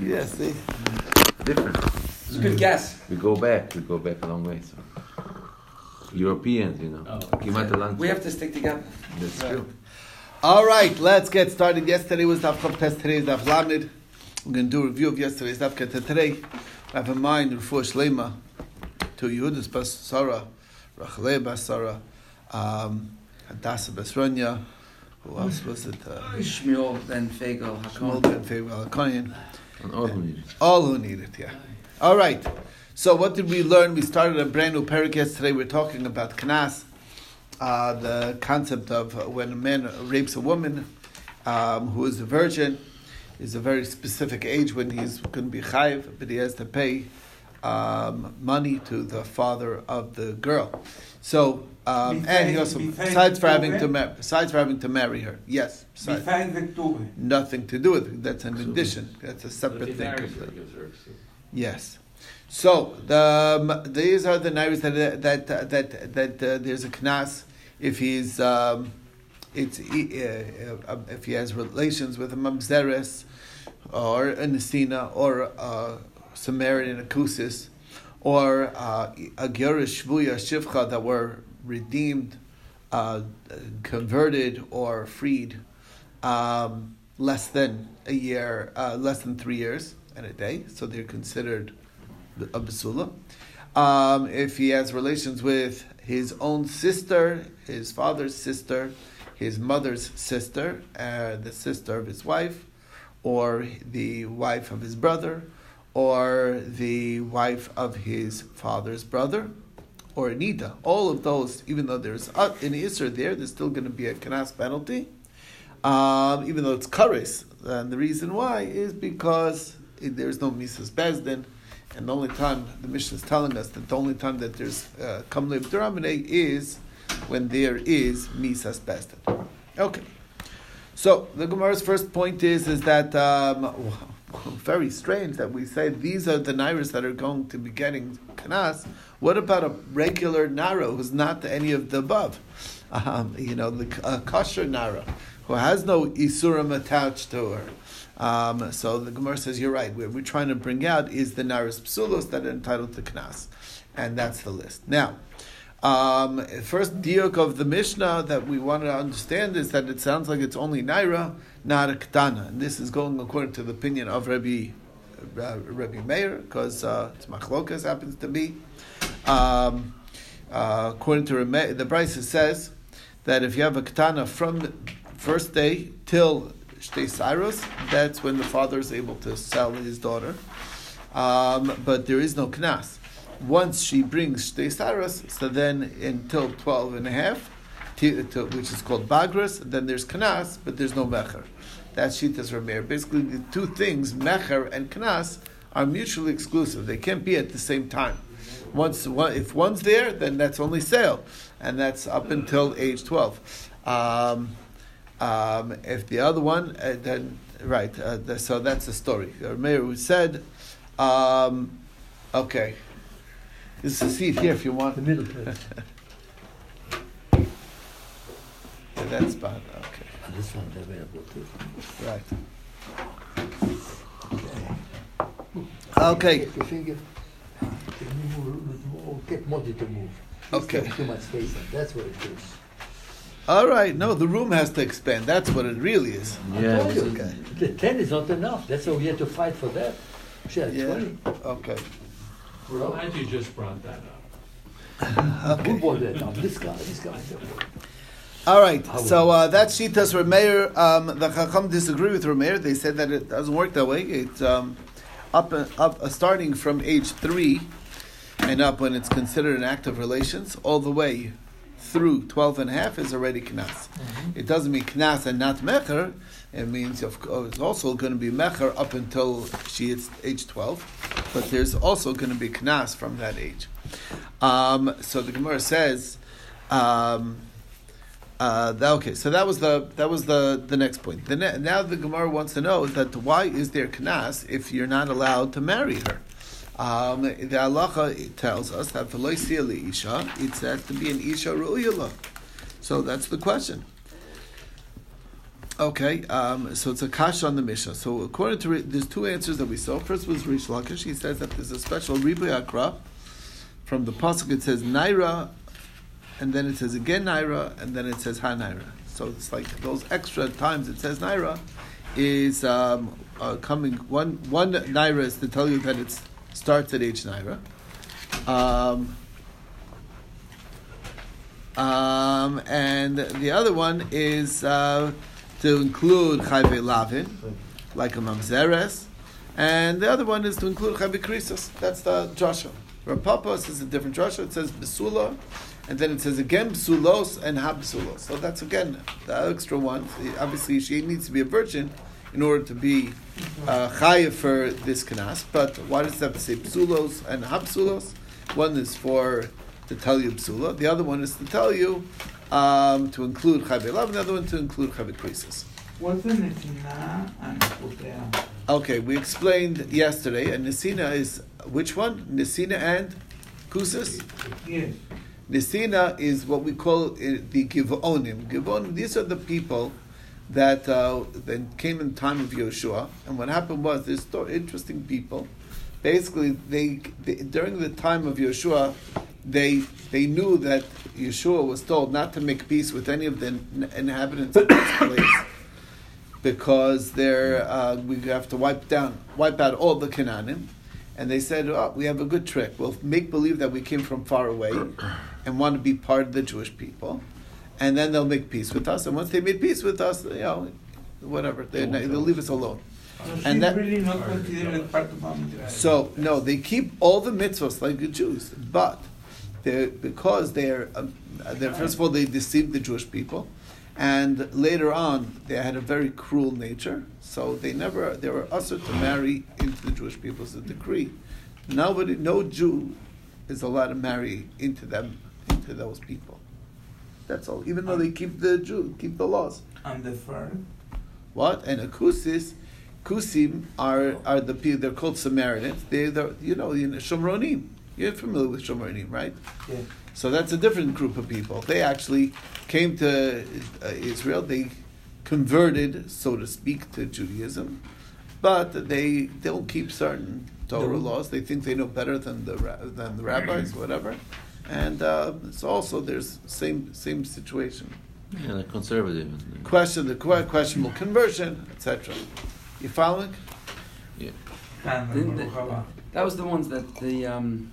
Yes, see? Different. It's a good guess. We go back. We go back a long way. So. Europeans, you know. Oh, Kimat a long We have to stick together. That's true. All right, let's get started. Yesterday was Daf Chav Test, today is Daf Lamed. We're going to do a review of yesterday's Daf Get today. I have in mind Refuah Shlema to Yehudas Bas Sarah, Racheleh Bas Sarah, um, Hadassah Bas Ronya, who else was it? Uh, Shmuel, then Fagel, Shmuel Hakon. ben Feivel HaKoyin. All who need it. All who need it, yeah. All right. So what did we learn? We started a brand new parak yesterday. We're talking about knas, uh, the concept of when a man rapes a woman um, who is a virgin, is a very specific age when he's going to be chayiv, but he has to pay um, money to the father of the girl. So um, and he also besides for having to mar- besides for having to marry her, yes, besides, Besides the Torah. nothing to do with it. That's an addition. That's a separate thing. Yes. So the um, these are the naires that that uh, that that uh, there's a knas if he's um, it's uh, uh, if he has relations with a mamzeres or a nesina or a Samaritan akusis or uh, a gerish shvuya shivcha that were redeemed, uh, converted or freed um, less than a year, uh, less than three years and a day, so they're considered a basula. Um, if he has relations with his own sister, his father's sister, his mother's sister, uh, the sister of his wife, or the wife of his brother, or the wife of his father's brother, or Anita. All of those, even though there's uh, an Isser there, there's still going to be a Kanas penalty, um, even though it's Kares. And the reason why is because there's no Mises Bezdin, and the only time the Mishnah is telling us that the only time that there's uh, Kamlev Duramine is when there is Mises Bezdin. Okay. So the Gemara's first point is is that um, very strange that we say these are the nairas that are going to be getting kanas. What about a regular nara who's not any of the above? Um, you know, the uh, kosher nara who has no isurim attached to her. Um, so the Gemara says you're right. What we're trying to bring out is the naras psulos that are entitled to knas, and that's the list. Now. Um, first diuk of the Mishnah that we want to understand is that it sounds like it's only naira, not a ketana, and this is going according to the opinion of Rabbi uh, Rabbi Meir because uh, it's machlokas happens to be. Um, uh, according to Rabbi, the Brisa says that if you have a ketana from the first day till shtei saros, that's when the father is able to sell his daughter. Um, but there is no knas once she brings shtei saras, so then until 12 and a half, which is called bagras, then there's kanas, but there's no mecher. That's shitas rameir. Basically, the two things, mecher and kanas, are mutually exclusive. They can't be at the same time. Once, one, if one's there, then that's only sale, and that's up until age 12. Um, um, if the other one, uh, then right. Uh, the, so that's the story. Rameir said, um, okay. There's a seat here if you want. The middle place. Yeah, that spot. Okay. And this one's available too. Right. Okay. Get your finger. Can you move a more? Get Modi to move. He's Okay. Too much space. That's what it is. All right. No, the room has to expand. That's what it really is. Yeah. I told you, Okay. The ten is not enough. That's why we had to fight for that. Shit, Yeah. twenty. Okay. Well, glad you just brought that up. Who Okay. that now? This guy. This guy. All right. So uh, that's Shitas Rameir. Um, the Chacham disagree with Rameir. They said that it doesn't work that way. It's um, up up uh, starting from age three and up when it's considered an act of relations, all the way through 12 and a half is already knas. It doesn't mean knas and not mecher. It means of course, it's also going to be mecher up until she is age 12, but there's also going to be knas from that age. Um, so the Gemara says, um, uh, that, okay, so that was the that was the, the next point. The ne- now the Gemara wants to know that why is there knas if you're not allowed to marry her? Um, the halacha tells us that isha, it's says to be an isha ru'yala. So that's the question. Okay, um, so it's a kash on the Mishnah. So according to Ri- there's two answers that we saw. First was Rish Lakish. He says that there's a special ribu akra from the pasuk. It says naira, and then it says again naira, and then it says ha naira. So it's like those extra times it says naira is um, uh, coming. One one naira is to tell you that it starts at h naira. Um, um, and the other one is uh, to include chayve lavin, like a mamzeres, and the other one is to include chayve krisos. That's the drasha. Rav Papa says a different drasha. It says besula, and then it says again besulos and habsulos. So that's again the extra one. Obviously, she needs to be a virgin in order to be uh, for this kanas. But why does to say psulos and habsulos? One is for to tell you psula. The other one is to tell you um, to include chayve love, and the other one to include chayve krisos. What's the Nesina and Putea? Okay, we explained yesterday, and Nesina is which one? Nesina and Kusas? Yes. Nisina is what we call uh, the Givonim. Givonim, these are the people that uh, that came in time of Yeshua, and what happened was there's interesting people. Basically, they, they during the time of Yeshua, they they knew that Yeshua was told not to make peace with any of the inhabitants of this place because they're uh, we have to wipe down wipe out all the Canaanim. And they said, oh, we have a good trick. We'll make believe that we came from far away and want to be part of the Jewish people. And then they'll make peace with us. And once they made peace with us, you know, whatever, they, they'll leave us alone. So And that- really not considered part of So no, they keep all the mitzvahs like the Jews, but they because they're, um, they're first of all they deceived the Jewish people, and later on they had a very cruel nature. So they never they were usher to marry into the Jewish people. It's a decree. Nobody, no Jew, is allowed to marry into them into those people. That's all. Even though they keep the Jew keep the laws. And the third? What? And akusis, kusim are are the people. They're called Samaritans. They are you know you know, Shomronim. You're familiar with Shomronim, right? Yes. So that's a different group of people. They actually came to uh, Israel. They converted, so to speak, to Judaism, but they don't keep certain Torah laws. They think they know better than the than the rabbis, whatever. And uh, it's also there's same same situation Yeah, they're conservative. question the questionable conversion, etc. You following? Yeah. And Didn't they- Baruch haba. That was the ones that the um,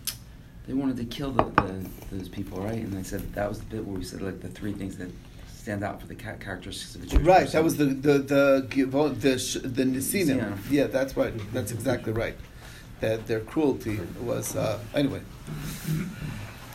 they wanted to kill the, the those people, right? And they said that was the bit where we said like the three things that stand out for the ca- characteristics of a Jewish Right. person. That was the the the the sh- the Nisinim. Nisinim. Yeah, that's right. That's exactly right. That their cruelty was uh, anyway.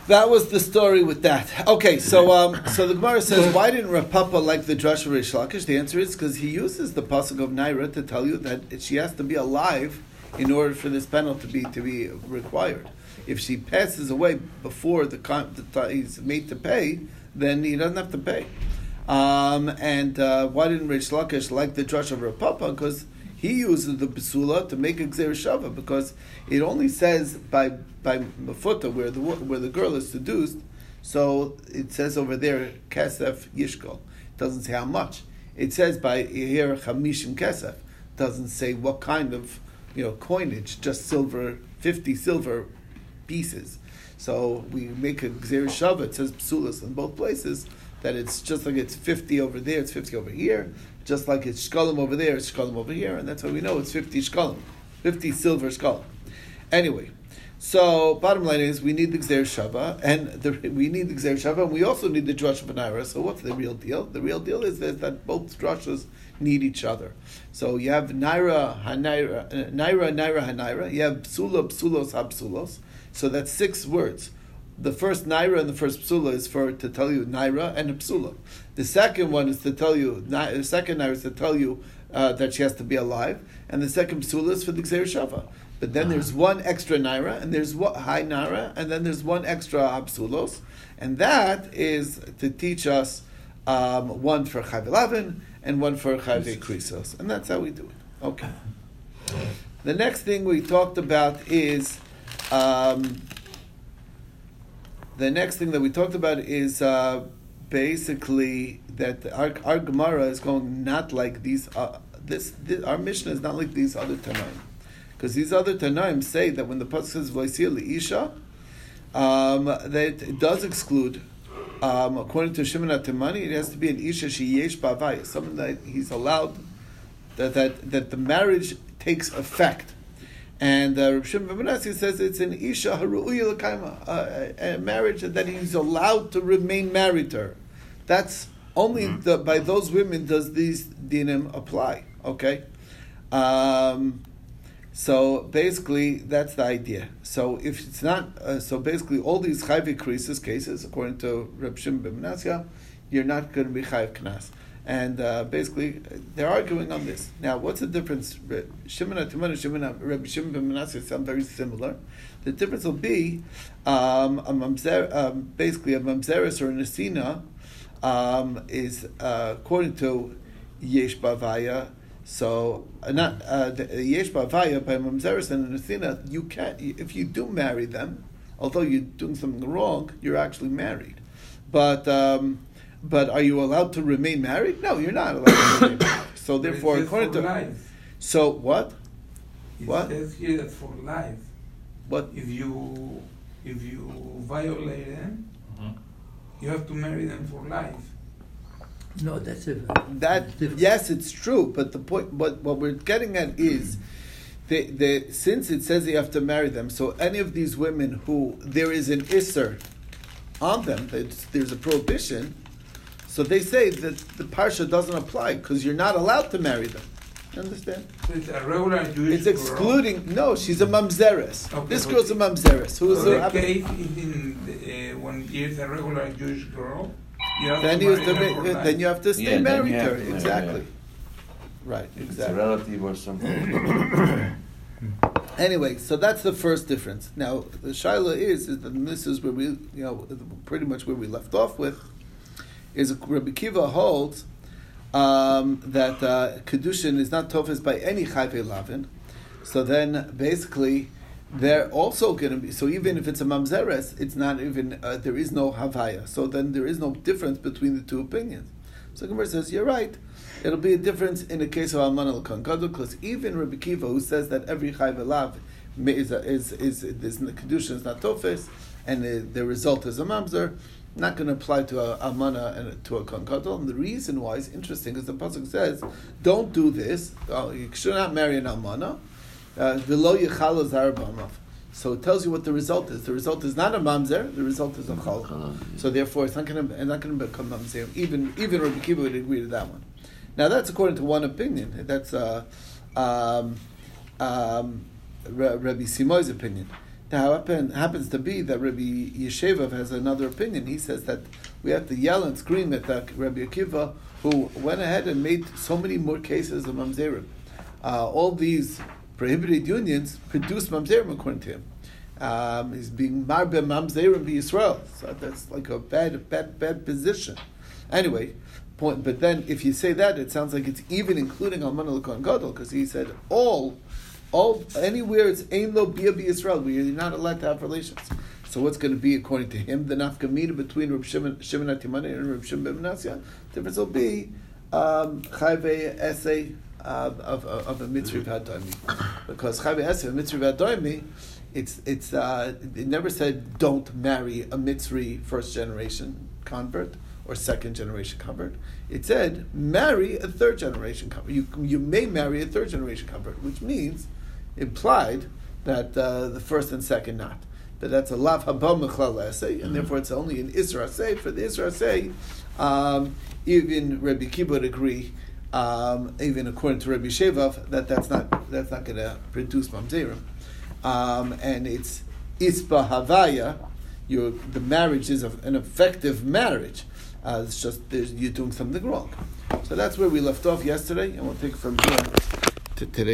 That was the story with that. Okay, so um, so the Gemara says, why didn't Rav Papa like the Drasha Rish Lakish? The answer is because he uses the pasuk of Naira to tell you that she has to be alive in order for this penalty to be to be required. If she passes away before the, con- the ti- he's made to pay, then he doesn't have to pay. Um, and uh, why didn't Rish Lakish like the Drush of Rav Papa? Because he uses the Basula to make a Shava, because it only says by by Mafuta, where the where the girl is seduced, so it says over there, Kesef Yishkol. It doesn't say how much. It says by here, Chamishim Kesef. doesn't say what kind of you know coinage, just silver, 50 silver pieces. So we make a Gzer Shava, it says Psulas in both places, that it's just like it's 50 over there, it's 50 over here, just like it's Shkolim over there, it's Shkolim over here, and that's how we know it's 50 Shkolim, 50 silver Shkolim. Anyway, so bottom line is we need the Gzer Shava, and the, we need the Gzer Shava, and we also need the Drush Benaira. So what's the real deal? The real deal is, that both Drushas need each other. So you have Naira, Hanaira, Naira, Naira, Hanaira. You have Psula, Psulos, Habsulos. So that's six words. The first Naira and the first Psula is for to tell you Naira and a Psula. The second one is to tell you, the second Naira is to tell you uh, that she has to be alive, and the second Psula is for the Gzer Shava. But then there's one extra naira, and there's one high naira, and then there's one extra absulos, and that is to teach us um, one for chayv eleven and one for chayv krisos, and that's how we do it. Okay. The next thing we talked about is um, the next thing that we talked about is uh, basically that our, our Gemara is going not like these. Uh, this, this our Mishnah is not like these other Tanaim, because these other Tanaim say that when the pasuk says "V'Isir Isha," um, that it does exclude. Um, according to Shimon Atimani, it has to be an isha sheyesh bavaya, someone that he's allowed that that that the marriage takes effect. And uh, Rav Shimon ben Menashe says it's an isha haru'uya l'kaima, a marriage that he's allowed to remain married to her. That's only Mm-hmm. the, by those women does these dinim apply. Okay, um, so basically that's the idea. So if it's not, uh, so basically all these chayv krisis cases, according to Reb Shimon ben Menashe, you're not going to be chayv knas. And uh, basically, they're arguing on this. Now, what's the difference? Re- Shimon HaTimon and Shimon Reb Shimon ben Menashe sound very similar. The difference will be um, a mamzer, um, basically a mamzeris or a nesina um, is uh, according to Yesh Bavaya. So uh, not uh, the- Yesh Bavaya by mamzeris and a nesina. You can't if you do marry them, although you're doing something wrong, you're actually married. But um, but are you allowed to remain married? No, you're not allowed to remain married. So therefore, according for to life. so what It What? says here that for life, what if you if you violate them, Mhm. you have to marry them for life. No, that's a that different. yes, it's true. But the point, what what we're getting at is. The, the, since it says you have to marry them, so any of these women who there is an isser on them, that there's a prohibition, so they say that the parsha doesn't apply because you're not allowed to marry them. You understand? So it's a regular Jewish It's excluding. No, she's a mamzeres. Okay, this girl's a mamzeres. Girl. Who's So a, the case in the, uh, when it's a regular Jewish girl. You then you have to her ma- then you have to stay Yeah, married to her. to exactly. yeah. Right. It's a Exactly. relative or something. Anyway, so that's the first difference. Now the shaila is, is that and this is where we, you know, pretty much where we left off with, is Rabbi Kiva holds um, that uh, kedushin is not tofes by any chayve lavin. So then, basically, they're also going to be. So even if it's a mamzeres, it's not even. Uh, there is no havaya. So then there is no difference between the two opinions. So Gemara says you're right. It'll be a difference in the case of Alman al because even Rabbi Kiva, who says that every chayve lav is is is, is, the kedushin is not tofes, and the result is a mamzer, not going to apply to a almana and to a kohen gadol. And the reason why is interesting because the pasuk says, "Don't do this. Uh, you should not marry an amana." Uh. So it tells you what the result is. The result is not a mamzer. The result is a chal. So therefore, it's not going to not going to become mamzer. Even even Rabbi Kiva would agree to that one. Now that's according to one opinion. That's uh, um, um, Rabbi Simai's opinion. Now, happen, happens to be that Rabbi Yeshevav has another opinion. He says that we have to yell and scream at Rabbi Akiva, who went ahead and made so many more cases of mamzerim. Uh, all these prohibited unions produce mamzerim according to him. Um, he's being marbe mamzerim be Israel, so that's like a bad, bad, bad position. Anyway, point. But then, if you say that, it sounds like it's even including Alman al Gadol, because he said all, all anywhere it's ain lo bia bi Israel, where you're not allowed to have relations. So what's going to be according to him the nafkamina between Reb Shimon, Shimon Atimani and Reb Shimon ben Menashe? Difference will be um, essay of, of, of a mitzvah v'adomi, because chayve essay of a mitzvah it's it's uh, it never said don't marry a mitzri first generation convert or second generation convert. It said marry a third generation convert. You you may marry a third generation convert, which means implied that uh, the first and second not. That that's a lav haba mechlal essay, and therefore it's only an isra say. For the isra say, um, even Rabbi Kibbutz would agree, um, even according to Rabbi Shevav, that that's not that's not going to produce mamzerim, um, and it's isba havaya. Your the marriage is an effective marriage. Uh, it's just you're doing something wrong. So that's where we left off yesterday, and we'll take from here to today.